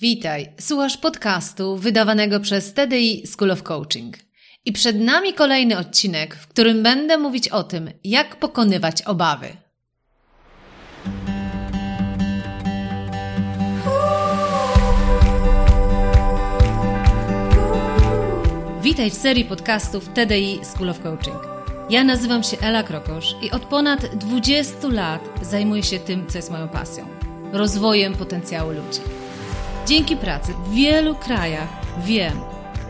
Witaj, słuchasz podcastu wydawanego przez TDI School of Coaching. I przed nami kolejny odcinek, w którym będę mówić o tym, jak pokonywać obawy. Witaj w serii podcastów TDI School of Coaching. Ja nazywam się Ela Krokosz i od ponad 20 lat zajmuję się tym, co jest moją pasją rozwojem potencjału ludzi. Dzięki pracy w wielu krajach wiem,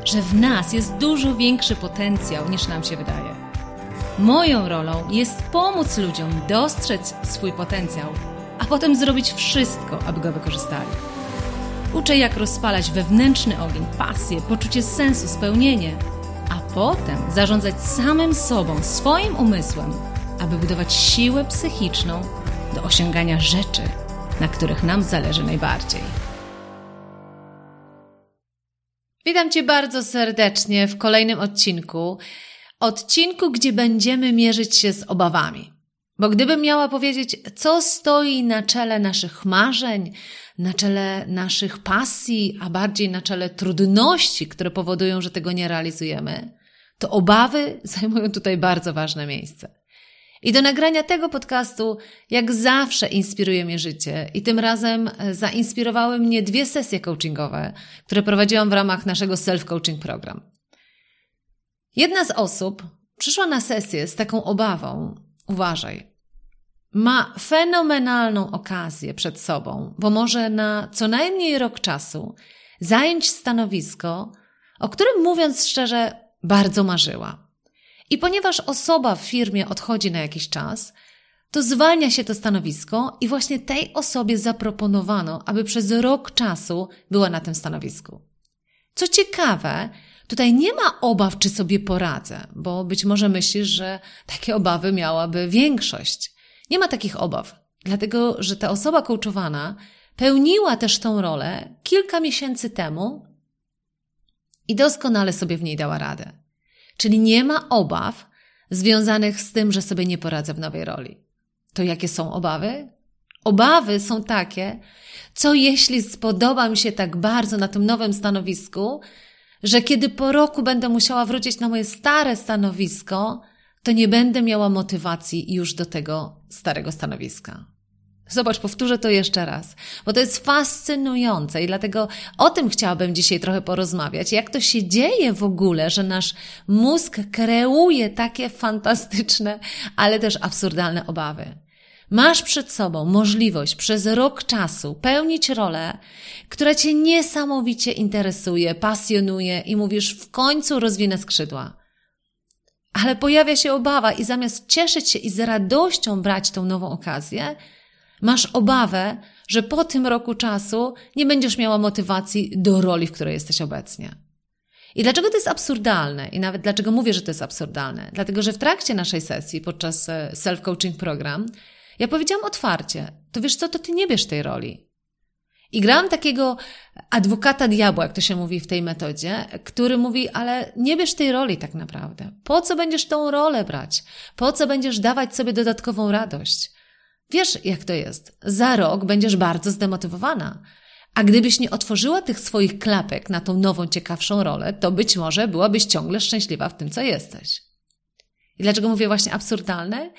że w nas jest dużo większy potencjał niż nam się wydaje. Moją rolą jest pomóc ludziom dostrzec swój potencjał, a potem zrobić wszystko, aby go wykorzystali. Uczę, jak rozpalać wewnętrzny ogień, pasję, poczucie sensu, spełnienie, a potem zarządzać samym sobą, swoim umysłem, aby budować siłę psychiczną do osiągania rzeczy, na których nam zależy najbardziej. Witam Cię bardzo serdecznie w kolejnym odcinku. Odcinku, gdzie będziemy mierzyć się z obawami. Bo gdybym miała powiedzieć, co stoi na czele naszych marzeń, na czele naszych pasji, a bardziej na czele trudności, które powodują, że tego nie realizujemy, to obawy zajmują tutaj bardzo ważne miejsce. I do nagrania tego podcastu, jak zawsze, inspiruje mnie życie. I tym razem e, zainspirowały mnie dwie sesje coachingowe, które prowadziłam w ramach naszego self-coaching program. Jedna z osób przyszła na sesję z taką obawą: uważaj, ma fenomenalną okazję przed sobą, bo może na co najmniej rok czasu zająć stanowisko, o którym mówiąc szczerze, bardzo marzyła. I ponieważ osoba w firmie odchodzi na jakiś czas, to zwalnia się to stanowisko i właśnie tej osobie zaproponowano, aby przez rok czasu była na tym stanowisku. Co ciekawe, tutaj nie ma obaw, czy sobie poradzę, bo być może myślisz, że takie obawy miałaby większość. Nie ma takich obaw, dlatego że ta osoba coachowana pełniła też tą rolę kilka miesięcy temu i doskonale sobie w niej dała radę. Czyli nie ma obaw związanych z tym, że sobie nie poradzę w nowej roli. To jakie są obawy? Obawy są takie, co jeśli spodoba mi się tak bardzo na tym nowym stanowisku, że kiedy po roku będę musiała wrócić na moje stare stanowisko, to nie będę miała motywacji już do tego starego stanowiska. Zobacz, powtórzę to jeszcze raz, bo to jest fascynujące i dlatego o tym chciałabym dzisiaj trochę porozmawiać. Jak to się dzieje w ogóle, że nasz mózg kreuje takie fantastyczne, ale też absurdalne obawy. Masz przed sobą możliwość przez rok czasu pełnić rolę, która Cię niesamowicie interesuje, pasjonuje i mówisz w końcu rozwinę skrzydła. Ale pojawia się obawa i zamiast cieszyć się i z radością brać tą nową okazję, Masz obawę, że po tym roku czasu nie będziesz miała motywacji do roli, w której jesteś obecnie. I dlaczego to jest absurdalne? I nawet dlaczego mówię, że to jest absurdalne? Dlatego, że w trakcie naszej sesji, podczas e, self-coaching program, ja powiedziałam otwarcie, to wiesz co, to ty nie bierz tej roli. I grałam takiego adwokata diabła, jak to się mówi w tej metodzie, który mówi, ale nie bierz tej roli tak naprawdę. Po co będziesz tą rolę brać? Po co będziesz dawać sobie dodatkową radość? Wiesz, jak to jest. Za rok będziesz bardzo zdemotywowana. A gdybyś nie otworzyła tych swoich klapek na tą nową, ciekawszą rolę, to być może byłabyś ciągle szczęśliwa w tym, co jesteś. I dlaczego mówię właśnie absurdalne?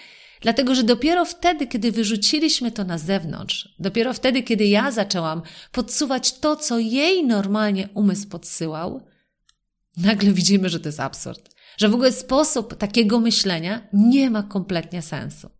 Dlatego, że dopiero wtedy, kiedy wyrzuciliśmy to na zewnątrz, dopiero wtedy, kiedy ja zaczęłam podsuwać to, co jej normalnie umysł podsyłał, nagle widzimy, że to jest absurd. Że w ogóle sposób takiego myślenia nie ma kompletnie sensu.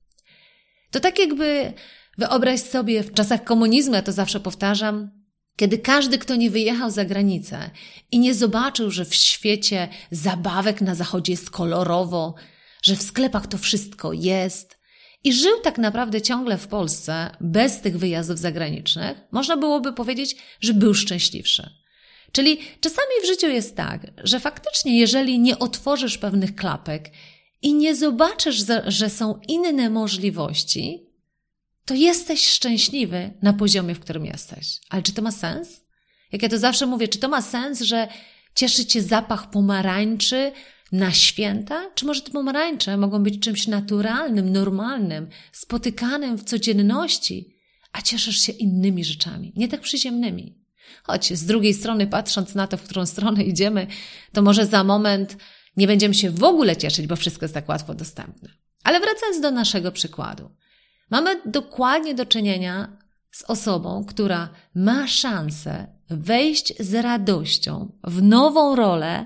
To tak jakby wyobraź sobie w czasach komunizmu, ja to zawsze powtarzam, kiedy każdy, kto nie wyjechał za granicę i nie zobaczył, że w świecie zabawek na zachodzie jest kolorowo, że w sklepach to wszystko jest i żył tak naprawdę ciągle w Polsce bez tych wyjazdów zagranicznych, można byłoby powiedzieć, że był szczęśliwszy. Czyli czasami w życiu jest tak, że faktycznie, jeżeli nie otworzysz pewnych klapek i nie zobaczysz, że są inne możliwości, to jesteś szczęśliwy na poziomie, w którym jesteś. Ale czy to ma sens? Jak ja to zawsze mówię, czy to ma sens, że cieszy cię zapach pomarańczy na święta? Czy może te pomarańcze mogą być czymś naturalnym, normalnym, spotykanym w codzienności, a cieszysz się innymi rzeczami, nie tak przyziemnymi? Choć z drugiej strony, patrząc na to, w którą stronę idziemy, to może za moment nie będziemy się w ogóle cieszyć, bo wszystko jest tak łatwo dostępne. Ale wracając do naszego przykładu. Mamy dokładnie do czynienia z osobą, która ma szansę wejść z radością w nową rolę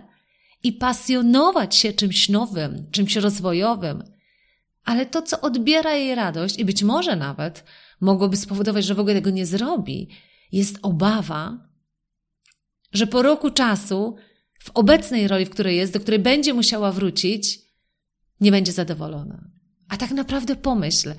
i pasjonować się czymś nowym, czymś rozwojowym, ale to, co odbiera jej radość i być może nawet mogłoby spowodować, że w ogóle tego nie zrobi, jest obawa, że po roku czasu w obecnej roli, w której jest, do której będzie musiała wrócić, nie będzie zadowolona. A tak naprawdę pomyśl,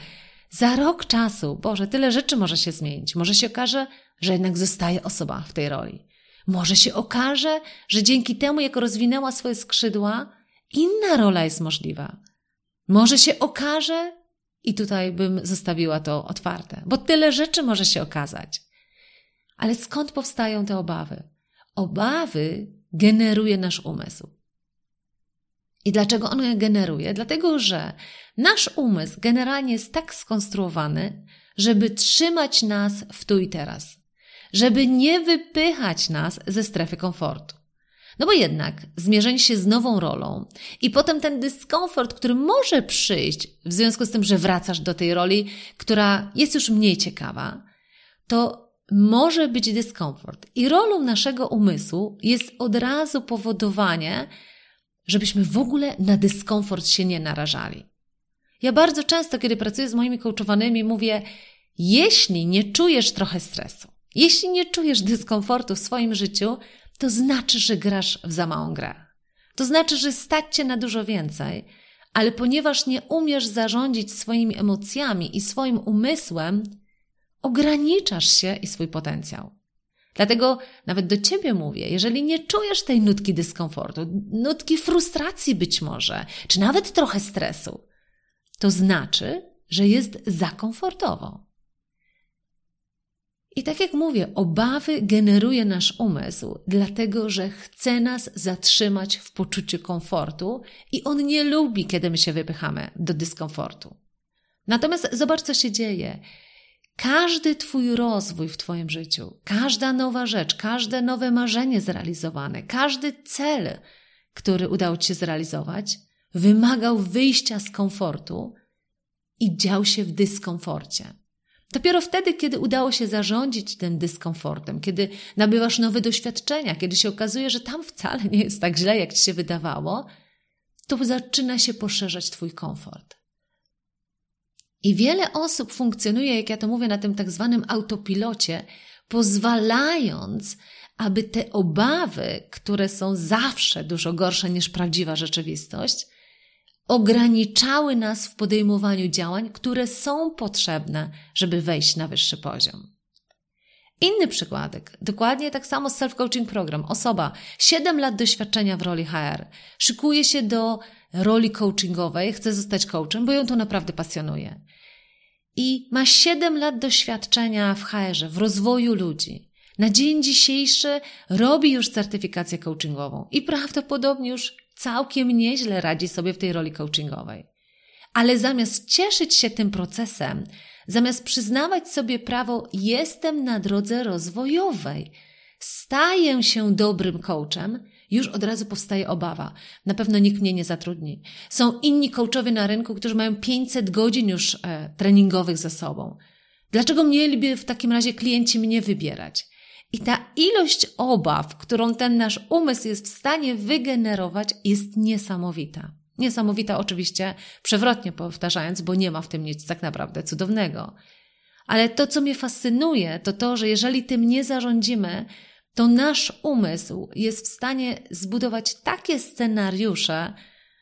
za rok czasu, Boże, tyle rzeczy może się zmienić. Może się okaże, że jednak zostaje osoba w tej roli. Może się okaże, że dzięki temu, jak rozwinęła swoje skrzydła, inna rola jest możliwa. Może się okaże, i tutaj bym zostawiła to otwarte, bo tyle rzeczy może się okazać. Ale skąd powstają te obawy? Obawy generuje nasz umysł. I dlaczego on je generuje? Dlatego, że nasz umysł generalnie jest tak skonstruowany, żeby trzymać nas w tu i teraz, żeby nie wypychać nas ze strefy komfortu. No bo jednak zmierzenie się z nową rolą i potem ten dyskomfort, który może przyjść w związku z tym, że wracasz do tej roli, która jest już mniej ciekawa, to może być dyskomfort. I rolą naszego umysłu jest od razu powodowanie, żebyśmy w ogóle na dyskomfort się nie narażali. Ja bardzo często, kiedy pracuję z moimi coachowanymi, mówię, jeśli nie czujesz trochę stresu, jeśli nie czujesz dyskomfortu w swoim życiu, to znaczy, że grasz w za małą grę. To znaczy, że stać cię na dużo więcej, ale ponieważ nie umiesz zarządzić swoimi emocjami i swoim umysłem, ograniczasz się i swój potencjał. Dlatego nawet do ciebie mówię, jeżeli nie czujesz tej nutki dyskomfortu, nutki frustracji być może, czy nawet trochę stresu, to znaczy, że jest za komfortowo. I tak jak mówię, obawy generuje nasz umysł, dlatego że chce nas zatrzymać w poczuciu komfortu i on nie lubi, kiedy my się wypychamy do dyskomfortu. Natomiast zobacz, co się dzieje. Każdy Twój rozwój w Twoim życiu, każda nowa rzecz, każde nowe marzenie zrealizowane, każdy cel, który udało Ci się zrealizować, wymagał wyjścia z komfortu i dział się w dyskomforcie. Dopiero wtedy, kiedy udało się zarządzić tym dyskomfortem, kiedy nabywasz nowe doświadczenia, kiedy się okazuje, że tam wcale nie jest tak źle, jak ci się wydawało, to zaczyna się poszerzać Twój komfort. I wiele osób funkcjonuje, jak ja to mówię, na tym tak zwanym autopilocie, pozwalając, aby te obawy, które są zawsze dużo gorsze niż prawdziwa rzeczywistość, ograniczały nas w podejmowaniu działań, które są potrzebne, żeby wejść na wyższy poziom. Inny przykładek, dokładnie tak samo self-coaching program. Osoba, 7 lat doświadczenia w roli HR, szykuje się do roli coachingowej, chce zostać coachem, bo ją to naprawdę pasjonuje. I ma 7 lat doświadczenia w HR, w rozwoju ludzi. Na dzień dzisiejszy robi już certyfikację coachingową i prawdopodobnie już całkiem nieźle radzi sobie w tej roli coachingowej. Ale zamiast cieszyć się tym procesem, zamiast przyznawać sobie prawo, jestem na drodze rozwojowej, staję się dobrym coachem, już od razu powstaje obawa. Na pewno nikt mnie nie zatrudni. Są inni coachowie na rynku, którzy mają 500 godzin już e, treningowych za sobą. Dlaczego mieliby w takim razie klienci mnie wybierać? I ta ilość obaw, którą ten nasz umysł jest w stanie wygenerować, jest niesamowita. Niesamowita oczywiście, przewrotnie powtarzając, bo nie ma w tym nic tak naprawdę cudownego. Ale to, co mnie fascynuje, to to, że jeżeli tym nie zarządzimy, to nasz umysł jest w stanie zbudować takie scenariusze,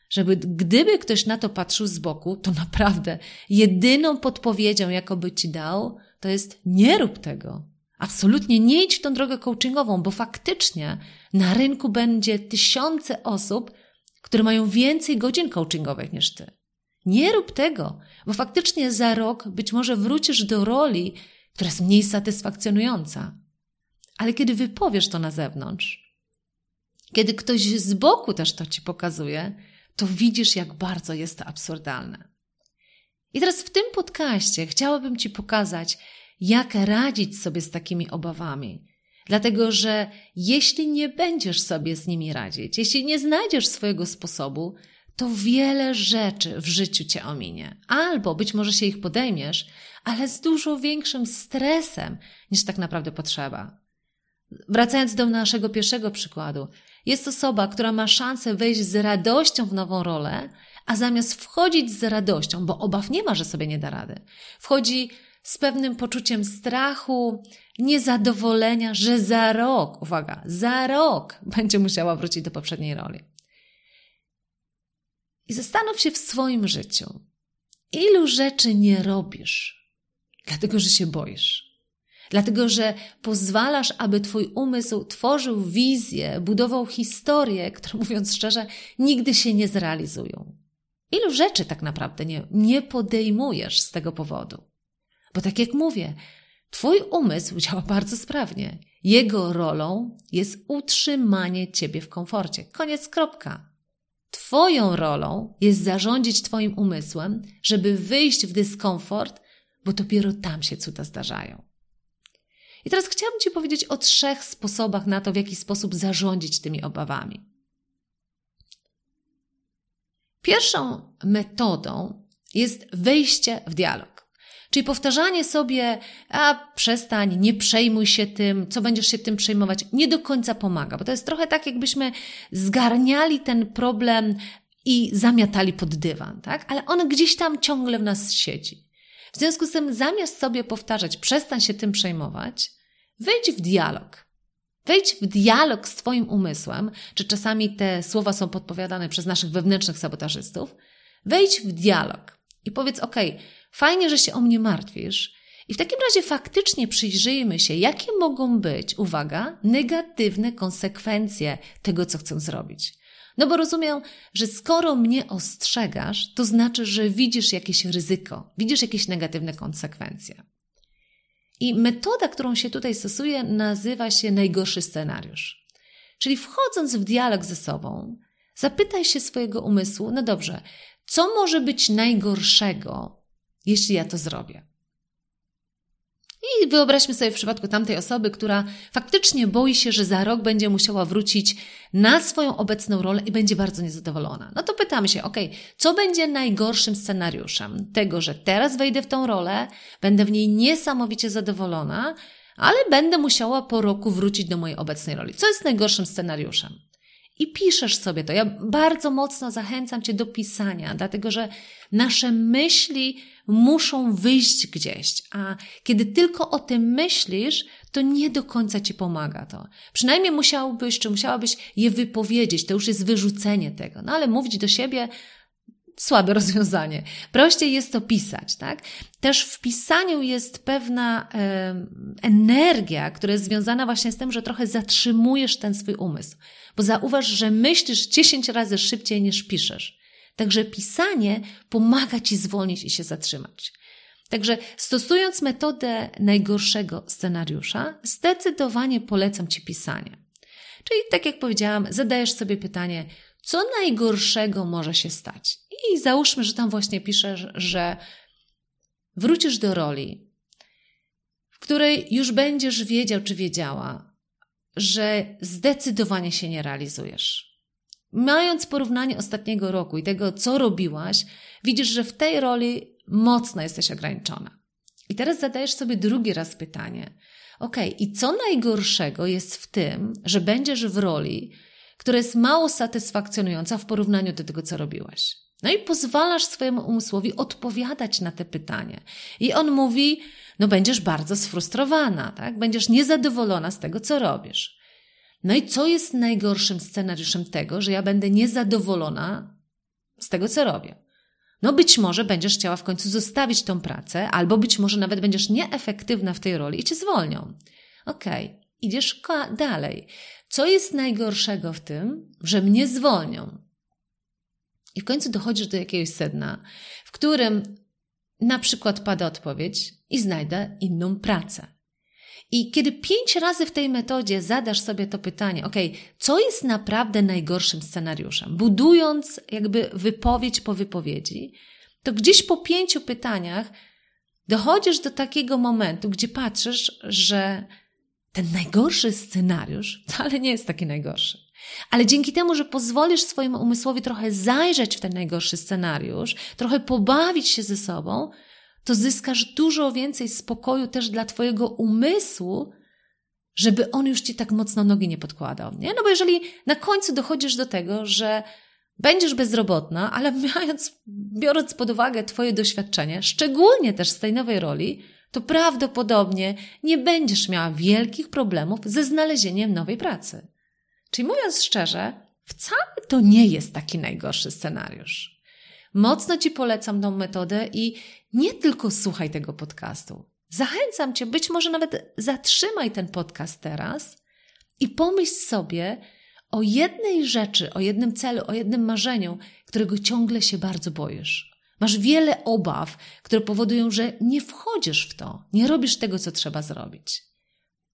żeby gdyby ktoś na to patrzył z boku, to naprawdę jedyną podpowiedzią, jaką by ci dał, to jest nie rób tego. Absolutnie nie idź w tą drogę coachingową, bo faktycznie na rynku będzie tysiące osób, które mają więcej godzin coachingowych niż ty. Nie rób tego, bo faktycznie za rok być może wrócisz do roli, która jest mniej satysfakcjonująca. Ale kiedy wypowiesz to na zewnątrz, kiedy ktoś z boku też to ci pokazuje, to widzisz, jak bardzo jest to absurdalne. I teraz w tym podcaście chciałabym Ci pokazać, jak radzić sobie z takimi obawami. Dlatego, że jeśli nie będziesz sobie z nimi radzić, jeśli nie znajdziesz swojego sposobu, to wiele rzeczy w życiu cię ominie. Albo być może się ich podejmiesz, ale z dużo większym stresem niż tak naprawdę potrzeba. Wracając do naszego pierwszego przykładu, jest osoba, która ma szansę wejść z radością w nową rolę, a zamiast wchodzić z radością, bo obaw nie ma, że sobie nie da rady, wchodzi z pewnym poczuciem strachu, niezadowolenia, że za rok, uwaga, za rok będzie musiała wrócić do poprzedniej roli. I zastanów się w swoim życiu, ilu rzeczy nie robisz, dlatego że się boisz. Dlatego, że pozwalasz, aby Twój umysł tworzył wizję, budował historię, które mówiąc szczerze, nigdy się nie zrealizują. Ilu rzeczy tak naprawdę nie, nie podejmujesz z tego powodu? Bo tak jak mówię, Twój umysł działa bardzo sprawnie. Jego rolą jest utrzymanie Ciebie w komforcie. Koniec, kropka. Twoją rolą jest zarządzić Twoim umysłem, żeby wyjść w dyskomfort, bo dopiero tam się cuda zdarzają. I teraz chciałabym Ci powiedzieć o trzech sposobach na to, w jaki sposób zarządzić tymi obawami. Pierwszą metodą jest wejście w dialog. Czyli powtarzanie sobie, a przestań, nie przejmuj się tym, co będziesz się tym przejmować, nie do końca pomaga, bo to jest trochę tak, jakbyśmy zgarniali ten problem i zamiatali pod dywan, tak? Ale on gdzieś tam ciągle w nas siedzi. W związku z tym, zamiast sobie powtarzać, przestań się tym przejmować, wejdź w dialog. Wejdź w dialog z Twoim umysłem, czy czasami te słowa są podpowiadane przez naszych wewnętrznych sabotażystów. Wejdź w dialog i powiedz: OK, fajnie, że się o mnie martwisz. I w takim razie faktycznie przyjrzyjmy się, jakie mogą być, uwaga, negatywne konsekwencje tego, co chcę zrobić. No bo rozumiem, że skoro mnie ostrzegasz, to znaczy, że widzisz jakieś ryzyko, widzisz jakieś negatywne konsekwencje. I metoda, którą się tutaj stosuje, nazywa się najgorszy scenariusz. Czyli wchodząc w dialog ze sobą, zapytaj się swojego umysłu, no dobrze, co może być najgorszego, jeśli ja to zrobię? I wyobraźmy sobie w przypadku tamtej osoby, która faktycznie boi się, że za rok będzie musiała wrócić na swoją obecną rolę i będzie bardzo niezadowolona. No to pytamy się, ok, co będzie najgorszym scenariuszem? Tego, że teraz wejdę w tą rolę, będę w niej niesamowicie zadowolona, ale będę musiała po roku wrócić do mojej obecnej roli. Co jest najgorszym scenariuszem? I piszesz sobie to. Ja bardzo mocno zachęcam Cię do pisania, dlatego że nasze myśli muszą wyjść gdzieś, a kiedy tylko o tym myślisz, to nie do końca ci pomaga to. Przynajmniej musiałbyś, czy musiałabyś je wypowiedzieć, to już jest wyrzucenie tego. No ale mówić do siebie, słabe rozwiązanie. Prościej jest to pisać, tak? Też w pisaniu jest pewna e, energia, która jest związana właśnie z tym, że trochę zatrzymujesz ten swój umysł. Bo zauważ, że myślisz 10 razy szybciej niż piszesz. Także pisanie pomaga ci zwolnić i się zatrzymać. Także stosując metodę najgorszego scenariusza, zdecydowanie polecam ci pisanie. Czyli tak jak powiedziałam, zadajesz sobie pytanie, co najgorszego może się stać? I załóżmy, że tam właśnie piszesz, że wrócisz do roli, w której już będziesz wiedział czy wiedziała, że zdecydowanie się nie realizujesz Mając porównanie ostatniego roku i tego, co robiłaś, widzisz, że w tej roli mocno jesteś ograniczona. I teraz zadajesz sobie drugi raz pytanie. Ok, i co najgorszego jest w tym, że będziesz w roli, która jest mało satysfakcjonująca w porównaniu do tego, co robiłaś? No i pozwalasz swojemu umysłowi odpowiadać na te pytanie. I on mówi, no będziesz bardzo sfrustrowana, tak? Będziesz niezadowolona z tego, co robisz. No i co jest najgorszym scenariuszem tego, że ja będę niezadowolona z tego, co robię? No być może będziesz chciała w końcu zostawić tą pracę, albo być może nawet będziesz nieefektywna w tej roli i cię zwolnią. Okej, okay, idziesz dalej. Co jest najgorszego w tym, że mnie zwolnią? I w końcu dochodzisz do jakiegoś sedna, w którym na przykład pada odpowiedź i znajdę inną pracę. I kiedy pięć razy w tej metodzie zadasz sobie to pytanie, ok, co jest naprawdę najgorszym scenariuszem, budując jakby wypowiedź po wypowiedzi, to gdzieś po pięciu pytaniach dochodzisz do takiego momentu, gdzie patrzysz, że ten najgorszy scenariusz wcale nie jest taki najgorszy. Ale dzięki temu, że pozwolisz swojemu umysłowi trochę zajrzeć w ten najgorszy scenariusz, trochę pobawić się ze sobą, to zyskasz dużo więcej spokoju też dla Twojego umysłu, żeby on już Ci tak mocno nogi nie podkładał. Nie? No bo jeżeli na końcu dochodzisz do tego, że będziesz bezrobotna, ale mając, biorąc pod uwagę Twoje doświadczenie, szczególnie też z tej nowej roli, to prawdopodobnie nie będziesz miała wielkich problemów ze znalezieniem nowej pracy. Czyli mówiąc szczerze, wcale to nie jest taki najgorszy scenariusz. Mocno Ci polecam tą metodę i nie tylko słuchaj tego podcastu. Zachęcam Cię, być może nawet zatrzymaj ten podcast teraz i pomyśl sobie o jednej rzeczy, o jednym celu, o jednym marzeniu, którego ciągle się bardzo boisz. Masz wiele obaw, które powodują, że nie wchodzisz w to, nie robisz tego, co trzeba zrobić.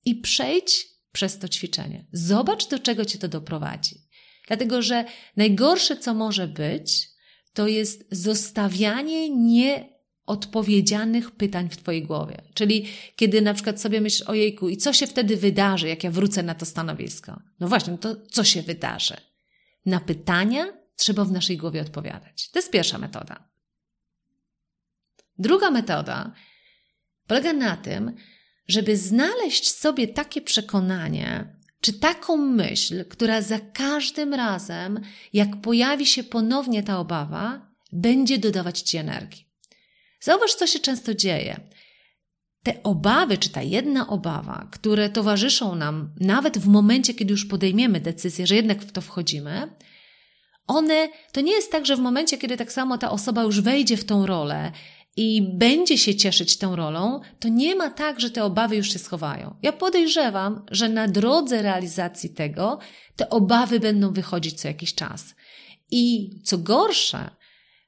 I przejdź przez to ćwiczenie. Zobacz, do czego cię to doprowadzi. Dlatego, że najgorsze, co może być, to jest zostawianie nieodpowiedzianych pytań w Twojej głowie. Czyli kiedy na przykład sobie myślisz, ojejku, i co się wtedy wydarzy, jak ja wrócę na to stanowisko? No właśnie, no to co się wydarzy? Na pytania trzeba w naszej głowie odpowiadać. To jest pierwsza metoda. Druga metoda polega na tym, żeby znaleźć sobie takie przekonanie, czy taką myśl, która za każdym razem, jak pojawi się ponownie ta obawa, będzie dodawać ci energii. Zauważ, co się często dzieje. Te obawy, czy ta jedna obawa, które towarzyszą nam nawet w momencie, kiedy już podejmiemy decyzję, że jednak w to wchodzimy, one to nie jest tak, że w momencie, kiedy tak samo ta osoba już wejdzie w tą rolę i będzie się cieszyć tą rolą, to nie ma tak, że te obawy już się schowają. Ja podejrzewam, że na drodze realizacji tego te obawy będą wychodzić co jakiś czas. I co gorsze,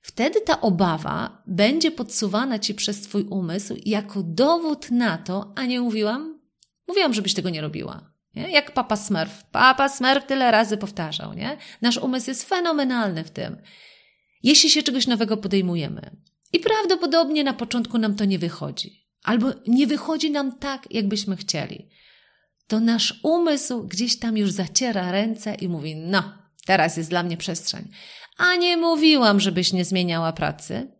wtedy ta obawa będzie podsuwana ci przez Twój umysł jako dowód na to, a nie mówiłam? Mówiłam, żebyś tego nie robiła. Nie? Jak papa Smurf. Papa Smurf tyle razy powtarzał, nie? Nasz umysł jest fenomenalny w tym. Jeśli się czegoś nowego podejmujemy, i prawdopodobnie na początku nam to nie wychodzi, albo nie wychodzi nam tak, jakbyśmy chcieli. To nasz umysł gdzieś tam już zaciera ręce i mówi: No, teraz jest dla mnie przestrzeń. A nie mówiłam, żebyś nie zmieniała pracy.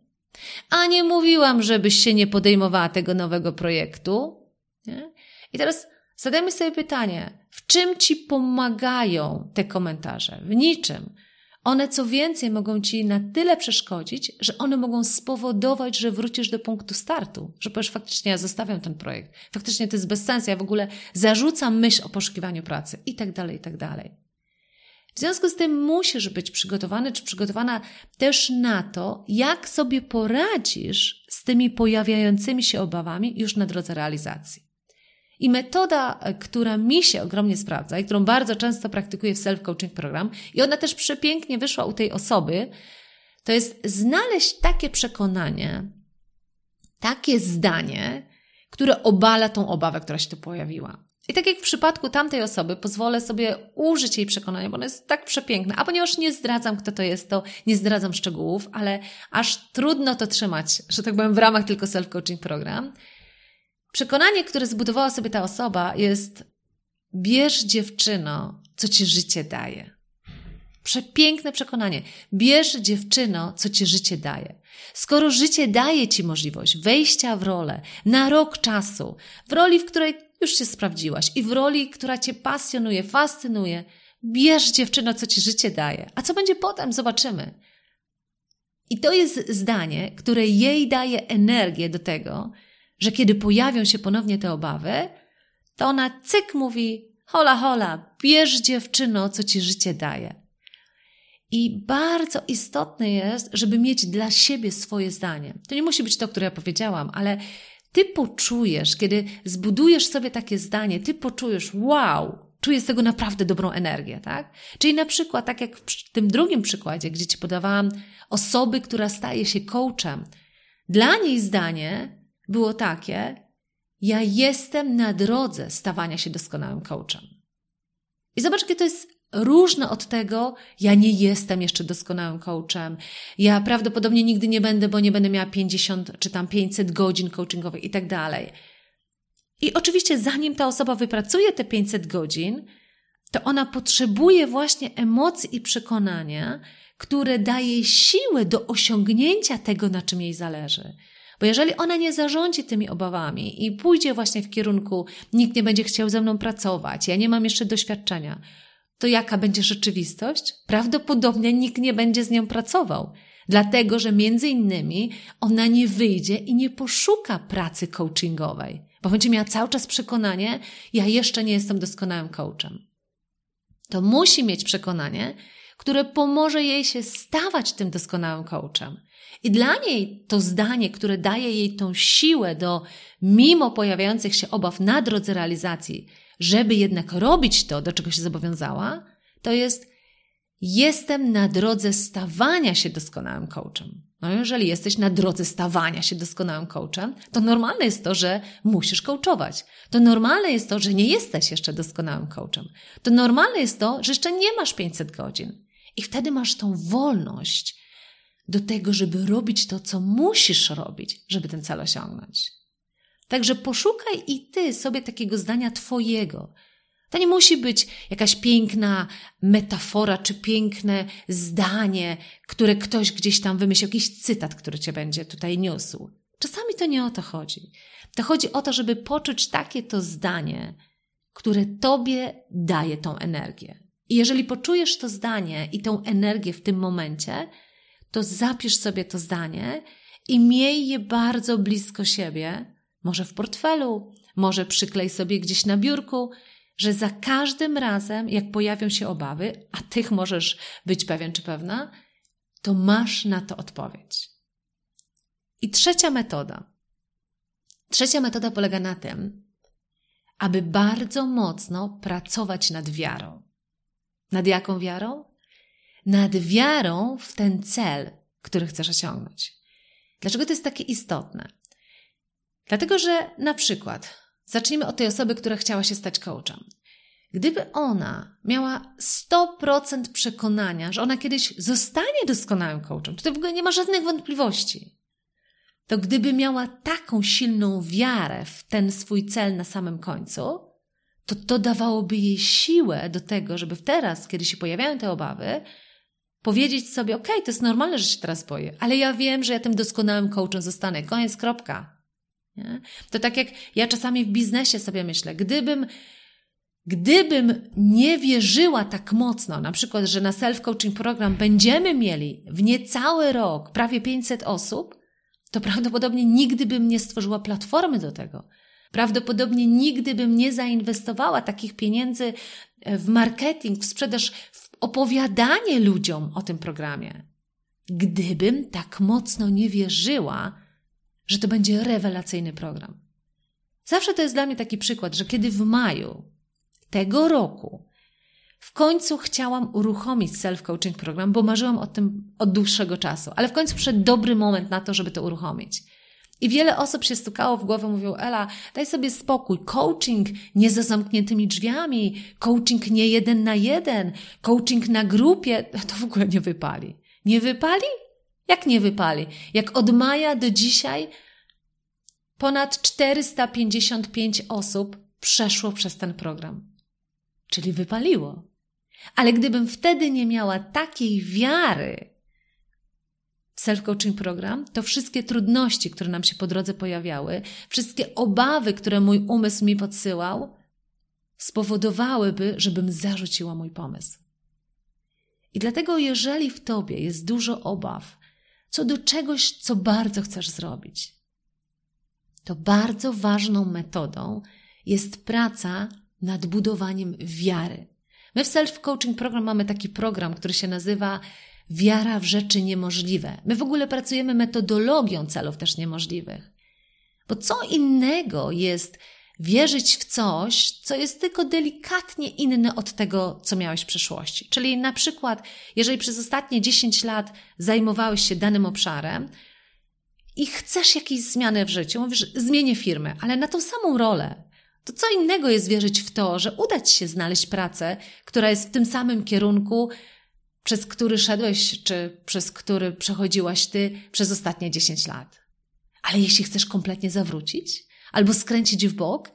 A nie mówiłam, żebyś się nie podejmowała tego nowego projektu. Nie? I teraz zadajmy sobie pytanie: w czym ci pomagają te komentarze? W niczym. One co więcej mogą ci na tyle przeszkodzić, że one mogą spowodować, że wrócisz do punktu startu, że powiesz faktycznie ja zostawiam ten projekt, faktycznie to jest bez sensu, ja w ogóle zarzucam myśl o poszukiwaniu pracy i tak dalej, i tak dalej. W związku z tym musisz być przygotowany czy przygotowana też na to, jak sobie poradzisz z tymi pojawiającymi się obawami już na drodze realizacji. I metoda, e, która mi się ogromnie sprawdza i którą bardzo często praktykuję w self-coaching program, i ona też przepięknie wyszła u tej osoby, to jest znaleźć takie przekonanie, takie zdanie, które obala tą obawę, która się tu pojawiła. I tak jak w przypadku tamtej osoby, pozwolę sobie użyć jej przekonania, bo ono jest tak przepiękne. A ponieważ nie zdradzam, kto to jest, to nie zdradzam szczegółów, ale aż trudno to trzymać, że tak powiem, w ramach tylko self-coaching program. Przekonanie, które zbudowała sobie ta osoba jest bierz dziewczyno, co ci życie daje. Przepiękne przekonanie. Bierz dziewczyno, co ci życie daje. Skoro życie daje ci możliwość wejścia w rolę na rok czasu, w roli, w której już się sprawdziłaś i w roli, która cię pasjonuje, fascynuje, bierz dziewczyno, co ci życie daje. A co będzie potem, zobaczymy. I to jest zdanie, które jej daje energię do tego, że kiedy pojawią się ponownie te obawy, to ona cyk mówi: hola, hola, bierz dziewczyno, co ci życie daje. I bardzo istotne jest, żeby mieć dla siebie swoje zdanie. To nie musi być to, które ja powiedziałam, ale ty poczujesz, kiedy zbudujesz sobie takie zdanie, ty poczujesz, wow, czuję z tego naprawdę dobrą energię, tak? Czyli na przykład, tak jak w tym drugim przykładzie, gdzie ci podawałam osoby, która staje się coachem, dla niej zdanie było takie: Ja jestem na drodze stawania się doskonałym coachem. I zobacz, jakie to jest różne od tego, ja nie jestem jeszcze doskonałym coachem, ja prawdopodobnie nigdy nie będę, bo nie będę miała 50 czy tam 500 godzin coachingowych i tak dalej. I oczywiście, zanim ta osoba wypracuje te 500 godzin, to ona potrzebuje właśnie emocji i przekonania, które daje siłę do osiągnięcia tego, na czym jej zależy. Bo jeżeli ona nie zarządzi tymi obawami i pójdzie właśnie w kierunku, nikt nie będzie chciał ze mną pracować, ja nie mam jeszcze doświadczenia, to jaka będzie rzeczywistość? Prawdopodobnie nikt nie będzie z nią pracował. Dlatego, że między innymi ona nie wyjdzie i nie poszuka pracy coachingowej, bo będzie miała cały czas przekonanie, ja jeszcze nie jestem doskonałym coachem. To musi mieć przekonanie, które pomoże jej się stawać tym doskonałym coachem. I dla niej to zdanie, które daje jej tą siłę do, mimo pojawiających się obaw na drodze realizacji, żeby jednak robić to, do czego się zobowiązała, to jest jestem na drodze stawania się doskonałym coachem. No jeżeli jesteś na drodze stawania się doskonałym coachem, to normalne jest to, że musisz coachować. To normalne jest to, że nie jesteś jeszcze doskonałym coachem. To normalne jest to, że jeszcze nie masz 500 godzin. I wtedy masz tą wolność do tego, żeby robić to, co musisz robić, żeby ten cel osiągnąć. Także poszukaj i ty sobie takiego zdania twojego. To nie musi być jakaś piękna metafora czy piękne zdanie, które ktoś gdzieś tam wymyślił, jakiś cytat, który cię będzie tutaj niósł. Czasami to nie o to chodzi. To chodzi o to, żeby poczuć takie to zdanie, które tobie daje tą energię. I jeżeli poczujesz to zdanie i tą energię w tym momencie, to zapisz sobie to zdanie i miej je bardzo blisko siebie, może w portfelu, może przyklej sobie gdzieś na biurku, że za każdym razem, jak pojawią się obawy, a tych możesz być pewien czy pewna, to masz na to odpowiedź. I trzecia metoda. Trzecia metoda polega na tym, aby bardzo mocno pracować nad wiarą. Nad jaką wiarą? Nad wiarą w ten cel, który chcesz osiągnąć. Dlaczego to jest takie istotne? Dlatego, że na przykład, zacznijmy od tej osoby, która chciała się stać coachem. Gdyby ona miała 100% przekonania, że ona kiedyś zostanie doskonałym coachem, to w ogóle nie ma żadnych wątpliwości, to gdyby miała taką silną wiarę w ten swój cel na samym końcu, to to dawałoby jej siłę do tego, żeby teraz, kiedy się pojawiają te obawy, powiedzieć sobie: OK, to jest normalne, że się teraz boję, ale ja wiem, że ja tym doskonałym coachem zostanę. Koniec, kropka. Nie? To tak jak ja czasami w biznesie sobie myślę, gdybym, gdybym nie wierzyła tak mocno, na przykład, że na self-coaching program będziemy mieli w niecały rok prawie 500 osób, to prawdopodobnie nigdy bym nie stworzyła platformy do tego. Prawdopodobnie nigdy bym nie zainwestowała takich pieniędzy w marketing, w sprzedaż, w opowiadanie ludziom o tym programie. Gdybym tak mocno nie wierzyła, że to będzie rewelacyjny program. Zawsze to jest dla mnie taki przykład, że kiedy w maju tego roku w końcu chciałam uruchomić self-coaching program, bo marzyłam o tym od dłuższego czasu, ale w końcu przyszedł dobry moment na to, żeby to uruchomić. I wiele osób się stukało w głowę, mówią, Ela, daj sobie spokój, coaching nie za zamkniętymi drzwiami, coaching nie jeden na jeden, coaching na grupie, to w ogóle nie wypali. Nie wypali? Jak nie wypali? Jak od maja do dzisiaj ponad 455 osób przeszło przez ten program. Czyli wypaliło. Ale gdybym wtedy nie miała takiej wiary self-coaching program, to wszystkie trudności, które nam się po drodze pojawiały, wszystkie obawy, które mój umysł mi podsyłał, spowodowałyby, żebym zarzuciła mój pomysł. I dlatego, jeżeli w tobie jest dużo obaw, co do czegoś, co bardzo chcesz zrobić. To bardzo ważną metodą jest praca nad budowaniem wiary. My w Self-Coaching Program mamy taki program, który się nazywa Wiara w rzeczy niemożliwe. My w ogóle pracujemy metodologią celów też niemożliwych. Bo co innego jest wierzyć w coś, co jest tylko delikatnie inne od tego, co miałeś w przeszłości. Czyli na przykład, jeżeli przez ostatnie 10 lat zajmowałeś się danym obszarem i chcesz jakiejś zmiany w życiu, mówisz, zmienię firmę, ale na tą samą rolę, to co innego jest wierzyć w to, że uda ci się znaleźć pracę, która jest w tym samym kierunku, przez który szedłeś, czy przez który przechodziłaś ty przez ostatnie 10 lat. Ale jeśli chcesz kompletnie zawrócić, albo skręcić w bok,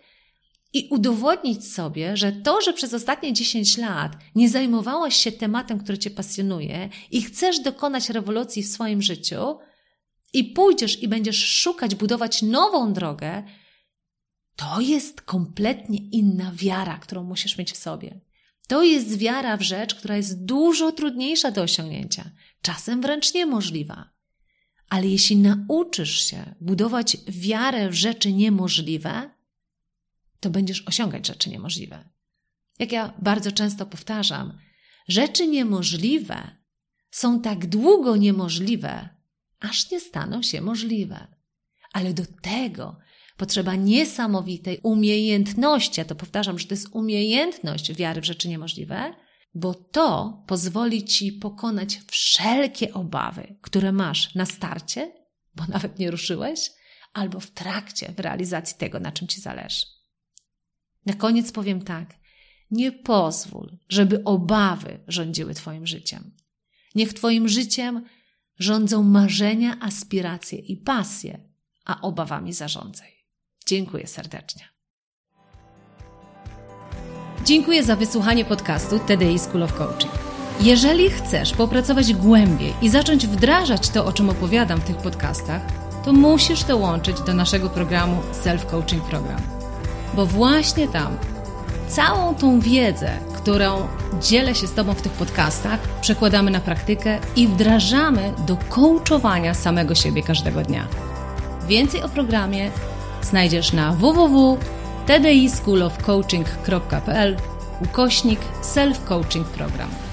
i udowodnić sobie, że to, że przez ostatnie 10 lat nie zajmowałaś się tematem, który cię pasjonuje i chcesz dokonać rewolucji w swoim życiu i pójdziesz i będziesz szukać, budować nową drogę, to jest kompletnie inna wiara, którą musisz mieć w sobie. To jest wiara w rzecz, która jest dużo trudniejsza do osiągnięcia, czasem wręcz niemożliwa. Ale jeśli nauczysz się budować wiarę w rzeczy niemożliwe, to będziesz osiągać rzeczy niemożliwe. Jak ja bardzo często powtarzam, rzeczy niemożliwe są tak długo niemożliwe, aż nie staną się możliwe. Ale do tego potrzeba niesamowitej umiejętności, ja to powtarzam, że to jest umiejętność wiary w rzeczy niemożliwe, bo to pozwoli ci pokonać wszelkie obawy, które masz na starcie, bo nawet nie ruszyłeś, albo w trakcie w realizacji tego, na czym ci zależy. Na koniec powiem tak: nie pozwól, żeby obawy rządziły Twoim życiem. Niech Twoim życiem rządzą marzenia, aspiracje i pasje, a obawami zarządzaj. Dziękuję serdecznie. Dziękuję za wysłuchanie podcastu TDI School of Coaching. Jeżeli chcesz popracować głębiej i zacząć wdrażać to, o czym opowiadam w tych podcastach, to musisz dołączyć do naszego programu Self Coaching Program. Bo właśnie tam całą tą wiedzę, którą dzielę się z Tobą w tych podcastach, przekładamy na praktykę i wdrażamy do coachowania samego siebie każdego dnia. Więcej o programie znajdziesz na www.tdischoolofcoaching.pl ukośnik self-coaching program.